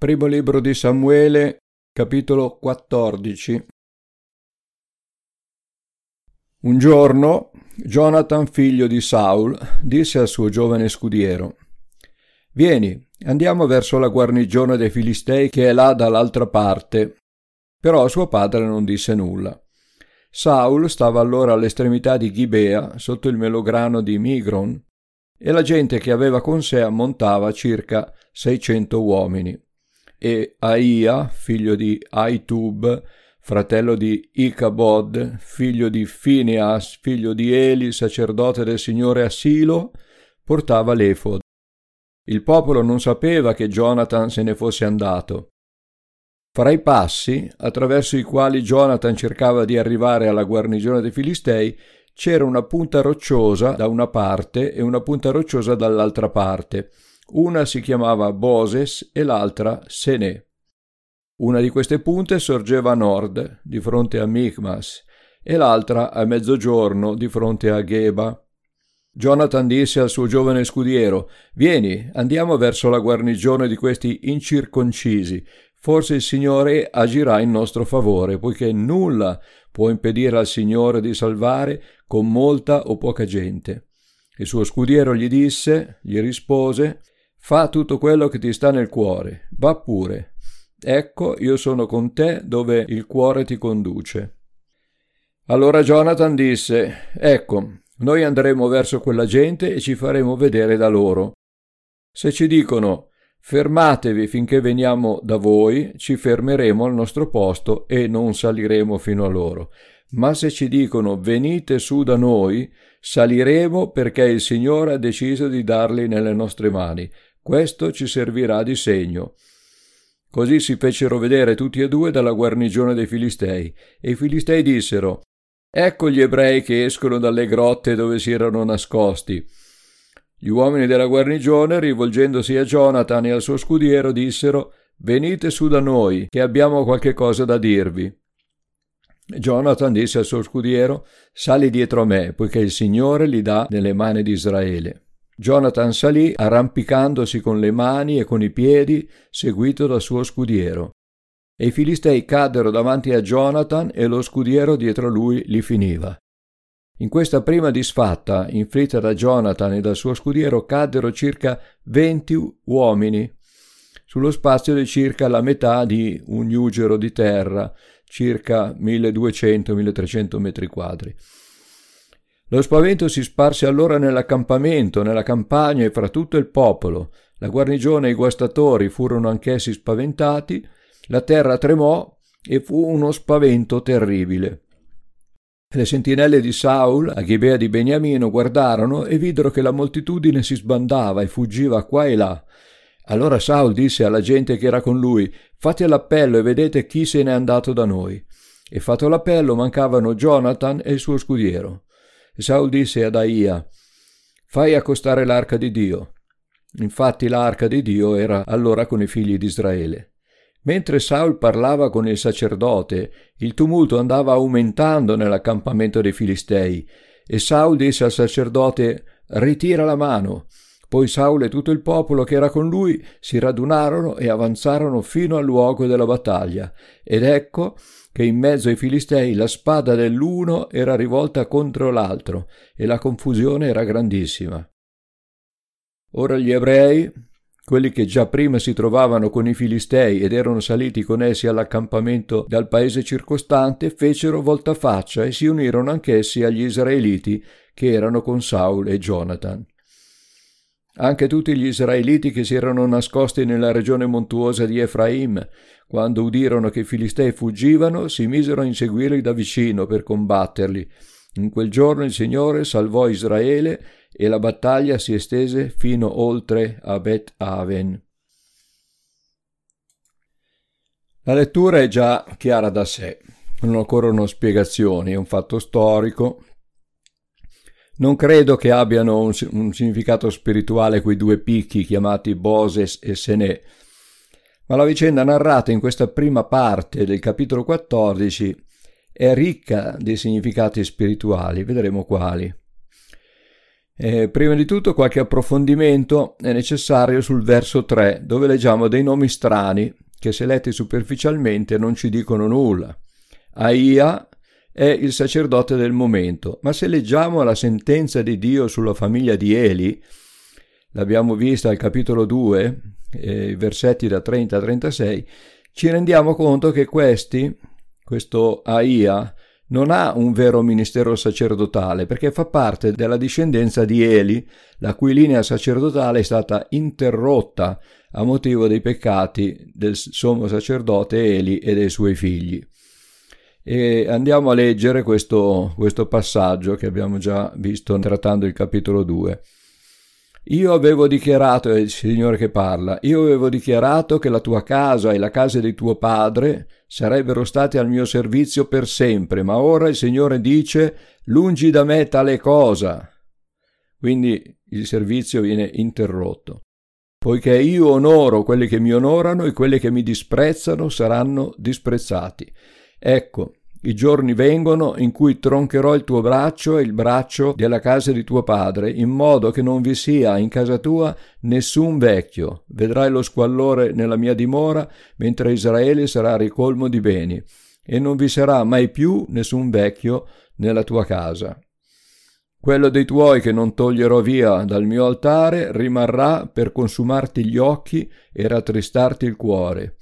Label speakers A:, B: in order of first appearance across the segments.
A: Primo libro di Samuele, capitolo 14. Un giorno Jonathan, figlio di Saul, disse al suo giovane scudiero: Vieni, andiamo verso la guarnigione dei Filistei che è là dall'altra parte. Però suo padre non disse nulla. Saul stava allora all'estremità di Gibea, sotto il melograno di Migron, e la gente che aveva con sé ammontava circa seicento uomini e Aia, figlio di Aitub, fratello di Icabod, figlio di Phineas, figlio di Eli, sacerdote del Signore Asilo, portava l'efod. Il popolo non sapeva che Jonathan se ne fosse andato. Fra i passi, attraverso i quali Jonathan cercava di arrivare alla guarnigione dei Filistei, c'era una punta rocciosa da una parte e una punta rocciosa dall'altra parte, una si chiamava Boses e l'altra Sene. Una di queste punte sorgeva a nord, di fronte a Michmas, e l'altra a mezzogiorno, di fronte a Geba. Jonathan disse al suo giovane scudiero: Vieni, andiamo verso la guarnigione di questi incirconcisi. Forse il Signore agirà in nostro favore, poiché nulla può impedire al Signore di salvare con molta o poca gente. Il suo scudiero gli disse, gli rispose: Fa tutto quello che ti sta nel cuore, va pure. Ecco, io sono con te dove il cuore ti conduce. Allora Jonathan disse, Ecco, noi andremo verso quella gente e ci faremo vedere da loro. Se ci dicono fermatevi finché veniamo da voi, ci fermeremo al nostro posto e non saliremo fino a loro. Ma se ci dicono venite su da noi, saliremo perché il Signore ha deciso di darli nelle nostre mani. Questo ci servirà di segno. Così si fecero vedere tutti e due dalla guarnigione dei Filistei, e i Filistei dissero Ecco gli ebrei che escono dalle grotte dove si erano nascosti. Gli uomini della guarnigione, rivolgendosi a Jonathan e al suo scudiero, dissero Venite su da noi, che abbiamo qualche cosa da dirvi. Jonathan disse al suo scudiero Sali dietro a me, poiché il Signore li dà nelle mani di Israele. Jonathan salì arrampicandosi con le mani e con i piedi, seguito dal suo scudiero. E i filistei caddero davanti a Jonathan e lo scudiero dietro lui li finiva. In questa prima disfatta, inflitta da Jonathan e dal suo scudiero, caddero circa venti uomini, sullo spazio di circa la metà di un nugero di terra, circa 1200-1300 metri quadri. Lo spavento si sparse allora nell'accampamento, nella campagna e fra tutto il popolo. La guarnigione e i guastatori furono anch'essi spaventati, la terra tremò e fu uno spavento terribile. Le sentinelle di Saul, a Ghibea di Beniamino, guardarono e videro che la moltitudine si sbandava e fuggiva qua e là. Allora Saul disse alla gente che era con lui: Fate l'appello e vedete chi se n'è andato da noi. E fatto l'appello mancavano Jonathan e il suo scudiero. Saul disse ad Aia, fai accostare l'arca di Dio. Infatti l'arca di Dio era allora con i figli di Israele. Mentre Saul parlava con il sacerdote, il tumulto andava aumentando nell'accampamento dei Filistei, e Saul disse al sacerdote Ritira la mano. Poi Saul e tutto il popolo che era con lui si radunarono e avanzarono fino al luogo della battaglia. Ed ecco che in mezzo ai Filistei la spada dell'uno era rivolta contro l'altro e la confusione era grandissima. Ora gli ebrei, quelli che già prima si trovavano con i Filistei ed erano saliti con essi all'accampamento dal paese circostante, fecero voltafaccia e si unirono anch'essi agli israeliti che erano con Saul e Jonathan. Anche tutti gli israeliti che si erano nascosti nella regione montuosa di Efraim, quando udirono che i filistei fuggivano, si misero a inseguirli da vicino per combatterli. In quel giorno il Signore salvò Israele e la battaglia si estese fino oltre a Bet Aven. La lettura è già chiara da sé, non occorrono spiegazioni, è un fatto storico, non credo che abbiano un, un significato spirituale quei due picchi chiamati Boses e Sene, ma la vicenda narrata in questa prima parte del capitolo 14 è ricca di significati spirituali, vedremo quali. Eh, prima di tutto qualche approfondimento è necessario sul verso 3, dove leggiamo dei nomi strani che se letti superficialmente non ci dicono nulla. Aia è il sacerdote del momento, ma se leggiamo la sentenza di Dio sulla famiglia di Eli, l'abbiamo vista al capitolo 2, eh, versetti da 30 a 36, ci rendiamo conto che questi, questo Aia, non ha un vero ministero sacerdotale perché fa parte della discendenza di Eli, la cui linea sacerdotale è stata interrotta a motivo dei peccati del sommo sacerdote Eli e dei suoi figli. E andiamo a leggere questo, questo passaggio che abbiamo già visto trattando il capitolo 2. Io avevo dichiarato, è il Signore che parla, io avevo dichiarato che la tua casa e la casa di tuo padre sarebbero state al mio servizio per sempre, ma ora il Signore dice, lungi da me tale cosa. Quindi il servizio viene interrotto. Poiché io onoro quelli che mi onorano e quelli che mi disprezzano saranno disprezzati. Ecco, i giorni vengono in cui troncherò il tuo braccio e il braccio della casa di tuo padre, in modo che non vi sia in casa tua nessun vecchio. Vedrai lo squallore nella mia dimora, mentre Israele sarà ricolmo di beni, e non vi sarà mai più nessun vecchio nella tua casa. Quello dei tuoi che non toglierò via dal mio altare rimarrà per consumarti gli occhi e rattristarti il cuore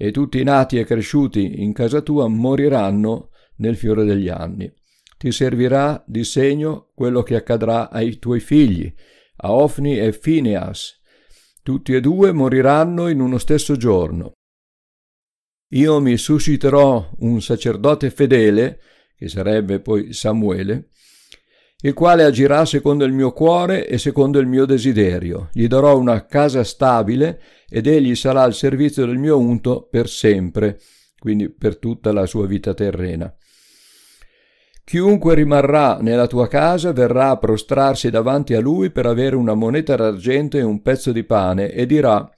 A: e tutti i nati e cresciuti in casa tua moriranno nel fiore degli anni. Ti servirà di segno quello che accadrà ai tuoi figli, a Ofni e Phineas. Tutti e due moriranno in uno stesso giorno. Io mi susciterò un sacerdote fedele, che sarebbe poi Samuele, il quale agirà secondo il mio cuore e secondo il mio desiderio. Gli darò una casa stabile ed egli sarà al servizio del mio unto per sempre, quindi per tutta la sua vita terrena. Chiunque rimarrà nella tua casa verrà a prostrarsi davanti a lui per avere una moneta d'argento e un pezzo di pane e dirà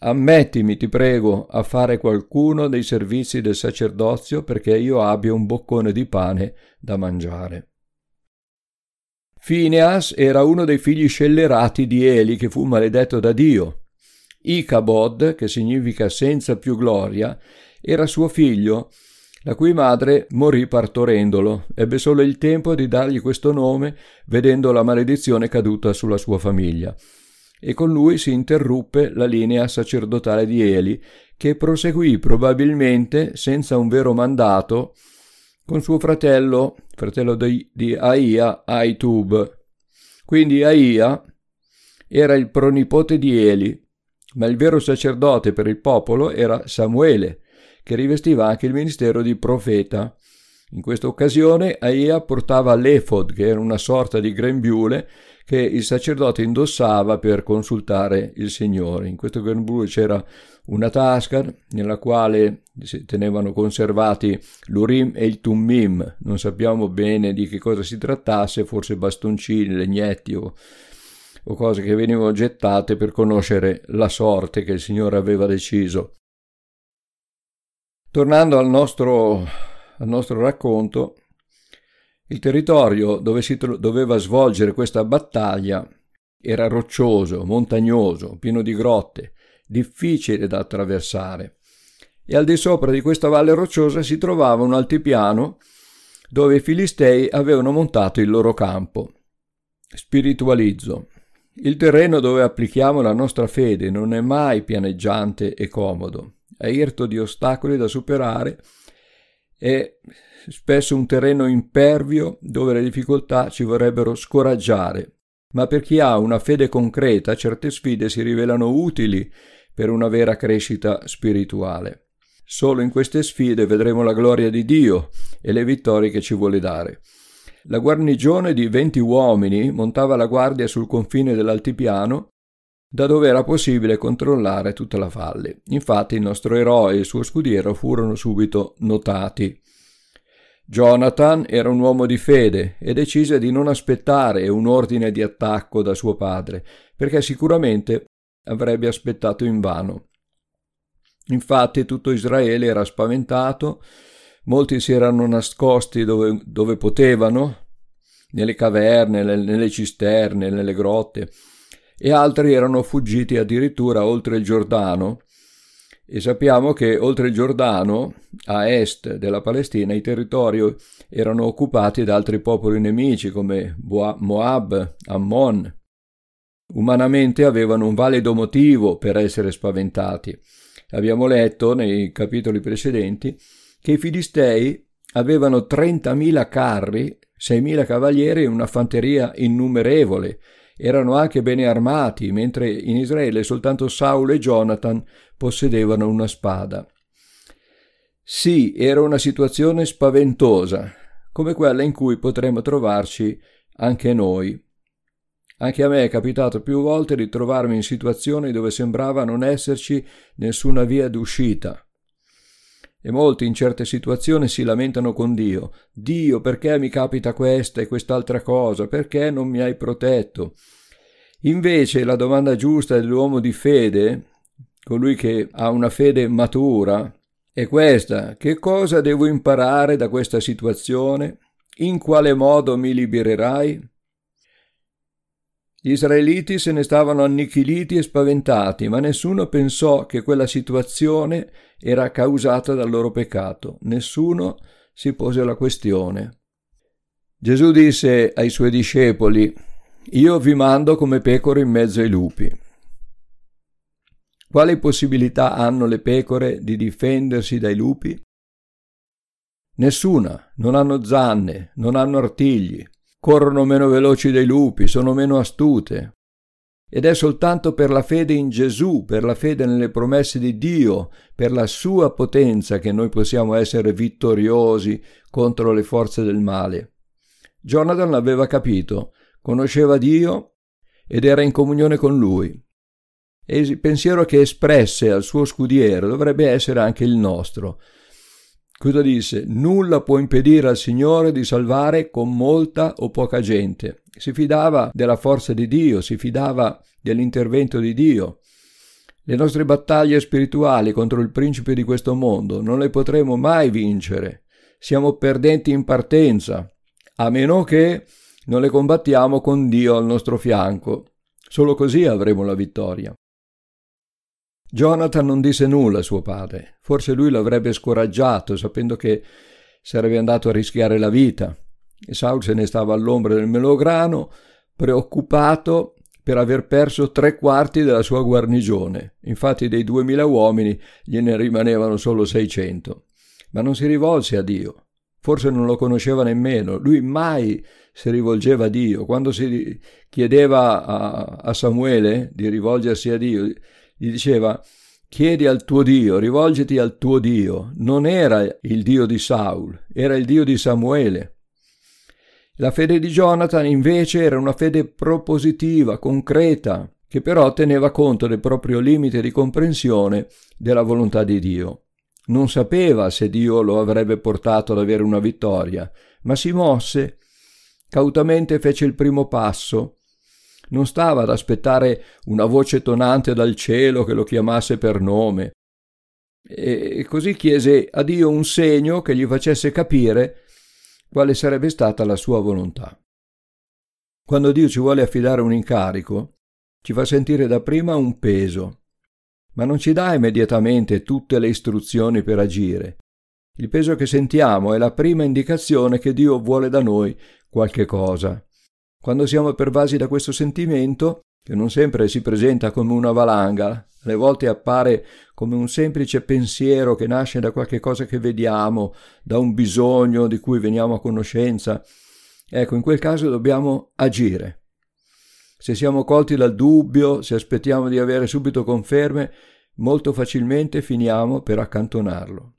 A: Ammettimi, ti prego, a fare qualcuno dei servizi del sacerdozio perché io abbia un boccone di pane da mangiare. Phineas era uno dei figli scellerati di Eli che fu maledetto da Dio. Icabod, che significa senza più gloria, era suo figlio, la cui madre morì partorendolo. Ebbe solo il tempo di dargli questo nome, vedendo la maledizione caduta sulla sua famiglia. E con lui si interruppe la linea sacerdotale di Eli, che proseguì probabilmente senza un vero mandato con suo fratello, fratello di, di Aia, Aitub. Quindi Aia era il pronipote di Eli, ma il vero sacerdote per il popolo era Samuele, che rivestiva anche il ministero di profeta. In questa occasione Aia portava l'efod, che era una sorta di grembiule che il sacerdote indossava per consultare il Signore. In questo grembiule c'era una tasca nella quale si tenevano conservati l'Urim e il Tummim. Non sappiamo bene di che cosa si trattasse, forse bastoncini, legnetti o, o cose che venivano gettate per conoscere la sorte che il Signore aveva deciso. Tornando al nostro, al nostro racconto, il territorio dove si doveva svolgere questa battaglia era roccioso, montagnoso, pieno di grotte, difficile da attraversare. E al di sopra di questa valle rocciosa si trovava un altipiano dove i Filistei avevano montato il loro campo. Spiritualizzo. Il terreno dove applichiamo la nostra fede non è mai pianeggiante e comodo, è irto di ostacoli da superare, è spesso un terreno impervio dove le difficoltà ci vorrebbero scoraggiare, ma per chi ha una fede concreta certe sfide si rivelano utili per una vera crescita spirituale. Solo in queste sfide vedremo la gloria di Dio e le vittorie che ci vuole dare. La guarnigione di venti uomini montava la guardia sul confine dell'altipiano, da dove era possibile controllare tutta la valle. Infatti il nostro eroe e il suo scudiero furono subito notati. Jonathan era un uomo di fede e decise di non aspettare un ordine di attacco da suo padre, perché sicuramente avrebbe aspettato invano. Infatti tutto Israele era spaventato, molti si erano nascosti dove, dove potevano, nelle caverne, nelle cisterne, nelle grotte, e altri erano fuggiti addirittura oltre il Giordano, e sappiamo che oltre il Giordano, a est della Palestina, i territori erano occupati da altri popoli nemici come Moab, Ammon. Umanamente avevano un valido motivo per essere spaventati. Abbiamo letto nei capitoli precedenti che i Filistei avevano 30.000 carri, 6.000 cavalieri e una fanteria innumerevole. Erano anche bene armati, mentre in Israele soltanto Saulo e Jonathan possedevano una spada. Sì, era una situazione spaventosa, come quella in cui potremmo trovarci anche noi. Anche a me è capitato più volte di trovarmi in situazioni dove sembrava non esserci nessuna via d'uscita. E molti in certe situazioni si lamentano con Dio. Dio, perché mi capita questa e quest'altra cosa? Perché non mi hai protetto? Invece la domanda giusta dell'uomo di fede, colui che ha una fede matura, è questa. Che cosa devo imparare da questa situazione? In quale modo mi libererai? Gli israeliti se ne stavano annichiliti e spaventati, ma nessuno pensò che quella situazione era causata dal loro peccato. Nessuno si pose la questione. Gesù disse ai suoi discepoli, Io vi mando come pecore in mezzo ai lupi. Quali possibilità hanno le pecore di difendersi dai lupi? Nessuna, non hanno zanne, non hanno artigli, corrono meno veloci dei lupi, sono meno astute. Ed è soltanto per la fede in Gesù, per la fede nelle promesse di Dio, per la sua potenza che noi possiamo essere vittoriosi contro le forze del male. Jonathan l'aveva capito, conosceva Dio ed era in comunione con lui. E il pensiero che espresse al suo scudiero dovrebbe essere anche il nostro. Cosa disse? Nulla può impedire al Signore di salvare con molta o poca gente. Si fidava della forza di Dio, si fidava dell'intervento di Dio. Le nostre battaglie spirituali contro il principe di questo mondo non le potremo mai vincere. Siamo perdenti in partenza, a meno che non le combattiamo con Dio al nostro fianco. Solo così avremo la vittoria. Jonathan non disse nulla a suo padre. Forse lui l'avrebbe scoraggiato, sapendo che sarebbe andato a rischiare la vita. E Saul se ne stava all'ombra del melograno, preoccupato per aver perso tre quarti della sua guarnigione. Infatti dei duemila uomini gliene rimanevano solo seicento. Ma non si rivolse a Dio. Forse non lo conosceva nemmeno. Lui mai si rivolgeva a Dio. Quando si chiedeva a, a Samuele di rivolgersi a Dio, gli diceva chiedi al tuo Dio, rivolgiti al tuo Dio. Non era il Dio di Saul, era il Dio di Samuele. La fede di Jonathan invece era una fede propositiva, concreta, che però teneva conto del proprio limite di comprensione della volontà di Dio. Non sapeva se Dio lo avrebbe portato ad avere una vittoria, ma si mosse, cautamente fece il primo passo non stava ad aspettare una voce tonante dal cielo che lo chiamasse per nome. E così chiese a Dio un segno che gli facesse capire quale sarebbe stata la sua volontà. Quando Dio ci vuole affidare un incarico, ci fa sentire dapprima un peso, ma non ci dà immediatamente tutte le istruzioni per agire. Il peso che sentiamo è la prima indicazione che Dio vuole da noi qualche cosa. Quando siamo pervasi da questo sentimento, che non sempre si presenta come una valanga, alle volte appare come un semplice pensiero che nasce da qualche cosa che vediamo, da un bisogno di cui veniamo a conoscenza, ecco, in quel caso dobbiamo agire. Se siamo colti dal dubbio, se aspettiamo di avere subito conferme, molto facilmente finiamo per accantonarlo.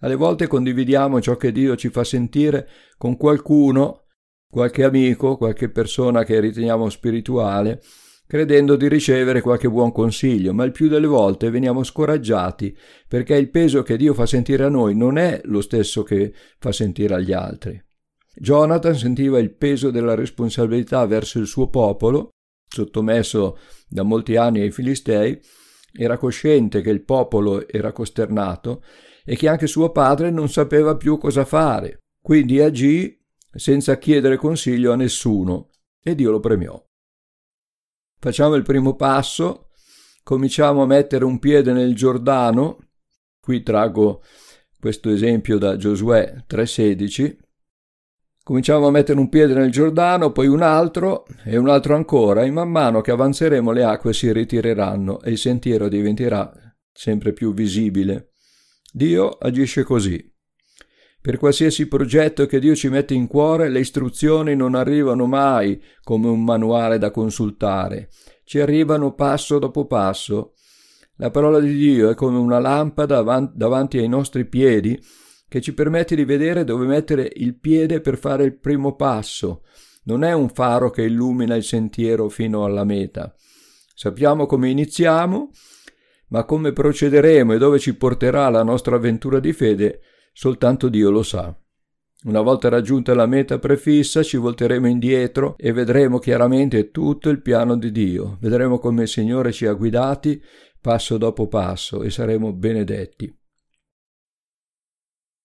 A: Alle volte condividiamo ciò che Dio ci fa sentire con qualcuno qualche amico, qualche persona che riteniamo spirituale, credendo di ricevere qualche buon consiglio, ma il più delle volte veniamo scoraggiati perché il peso che Dio fa sentire a noi non è lo stesso che fa sentire agli altri. Jonathan sentiva il peso della responsabilità verso il suo popolo, sottomesso da molti anni ai Filistei, era cosciente che il popolo era costernato e che anche suo padre non sapeva più cosa fare. Quindi agì senza chiedere consiglio a nessuno, e Dio lo premiò. Facciamo il primo passo, cominciamo a mettere un piede nel Giordano, qui traggo questo esempio da Giosuè 3:16, Cominciamo a mettere un piede nel Giordano, poi un altro e un altro ancora, e man mano che avanzeremo le acque si ritireranno e il sentiero diventerà sempre più visibile. Dio agisce così. Per qualsiasi progetto che Dio ci mette in cuore, le istruzioni non arrivano mai come un manuale da consultare, ci arrivano passo dopo passo. La parola di Dio è come una lampada davanti ai nostri piedi che ci permette di vedere dove mettere il piede per fare il primo passo. Non è un faro che illumina il sentiero fino alla meta. Sappiamo come iniziamo, ma come procederemo e dove ci porterà la nostra avventura di fede, soltanto Dio lo sa. Una volta raggiunta la meta prefissa ci volteremo indietro e vedremo chiaramente tutto il piano di Dio. Vedremo come il Signore ci ha guidati passo dopo passo e saremo benedetti.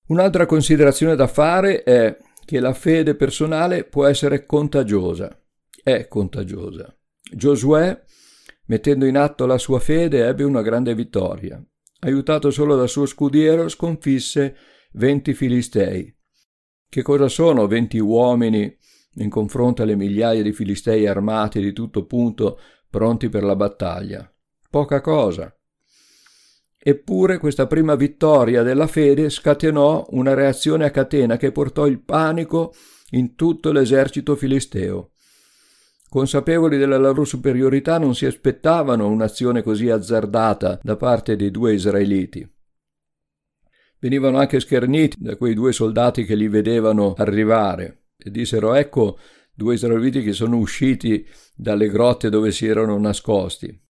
A: Un'altra considerazione da fare è che la fede personale può essere contagiosa. È contagiosa. Giosuè, mettendo in atto la sua fede, ebbe una grande vittoria. Aiutato solo dal suo scudiero, sconfisse venti filistei. Che cosa sono venti uomini in confronto alle migliaia di filistei armati di tutto punto pronti per la battaglia? Poca cosa. Eppure questa prima vittoria della fede scatenò una reazione a catena che portò il panico in tutto l'esercito filisteo. Consapevoli della loro superiorità non si aspettavano un'azione così azzardata da parte dei due israeliti. Venivano anche scherniti da quei due soldati che li vedevano arrivare e dissero ecco due israeliti che sono usciti dalle grotte dove si erano nascosti.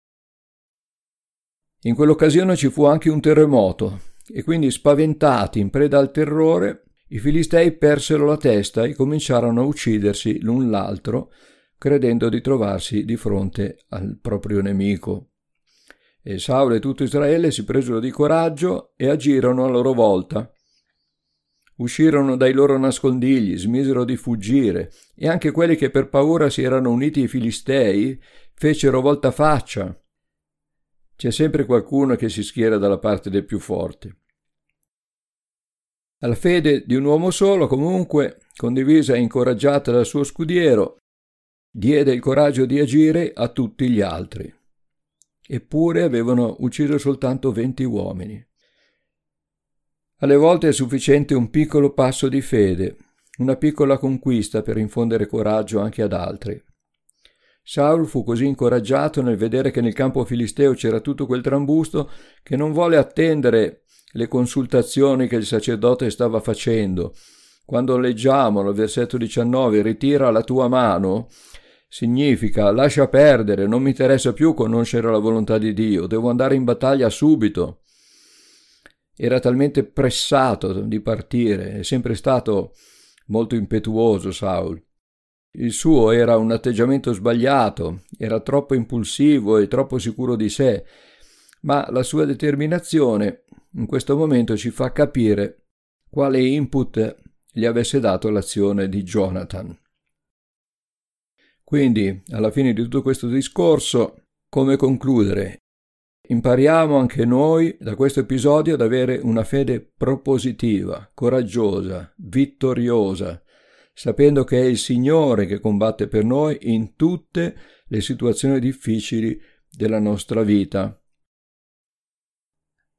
A: In quell'occasione ci fu anche un terremoto e quindi spaventati, in preda al terrore, i filistei persero la testa e cominciarono a uccidersi l'un l'altro, credendo di trovarsi di fronte al proprio nemico. E Saulo e tutto Israele si presero di coraggio e agirono a loro volta. Uscirono dai loro nascondigli, smisero di fuggire, e anche quelli che per paura si erano uniti ai Filistei fecero voltafaccia c'è sempre qualcuno che si schiera dalla parte dei più forti. La fede di un uomo solo, comunque, condivisa e incoraggiata dal suo scudiero, diede il coraggio di agire a tutti gli altri. Eppure avevano ucciso soltanto venti uomini. Alle volte è sufficiente un piccolo passo di fede, una piccola conquista per infondere coraggio anche ad altri. Saul fu così incoraggiato nel vedere che nel campo filisteo c'era tutto quel trambusto che non volle attendere le consultazioni che il sacerdote stava facendo. Quando leggiamo nel versetto 19 ritira la tua mano, significa lascia perdere, non mi interessa più conoscere la volontà di Dio, devo andare in battaglia subito. Era talmente pressato di partire, è sempre stato molto impetuoso Saul. Il suo era un atteggiamento sbagliato, era troppo impulsivo e troppo sicuro di sé, ma la sua determinazione in questo momento ci fa capire quale input gli avesse dato l'azione di Jonathan. Quindi, alla fine di tutto questo discorso, come concludere? Impariamo anche noi da questo episodio ad avere una fede propositiva, coraggiosa, vittoriosa, sapendo che è il Signore che combatte per noi in tutte le situazioni difficili della nostra vita.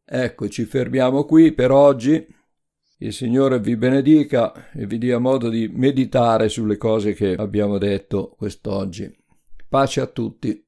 A: Ecco, ci fermiamo qui per oggi. Il Signore vi benedica e vi dia modo di meditare sulle cose che abbiamo detto quest'oggi. Pace a tutti.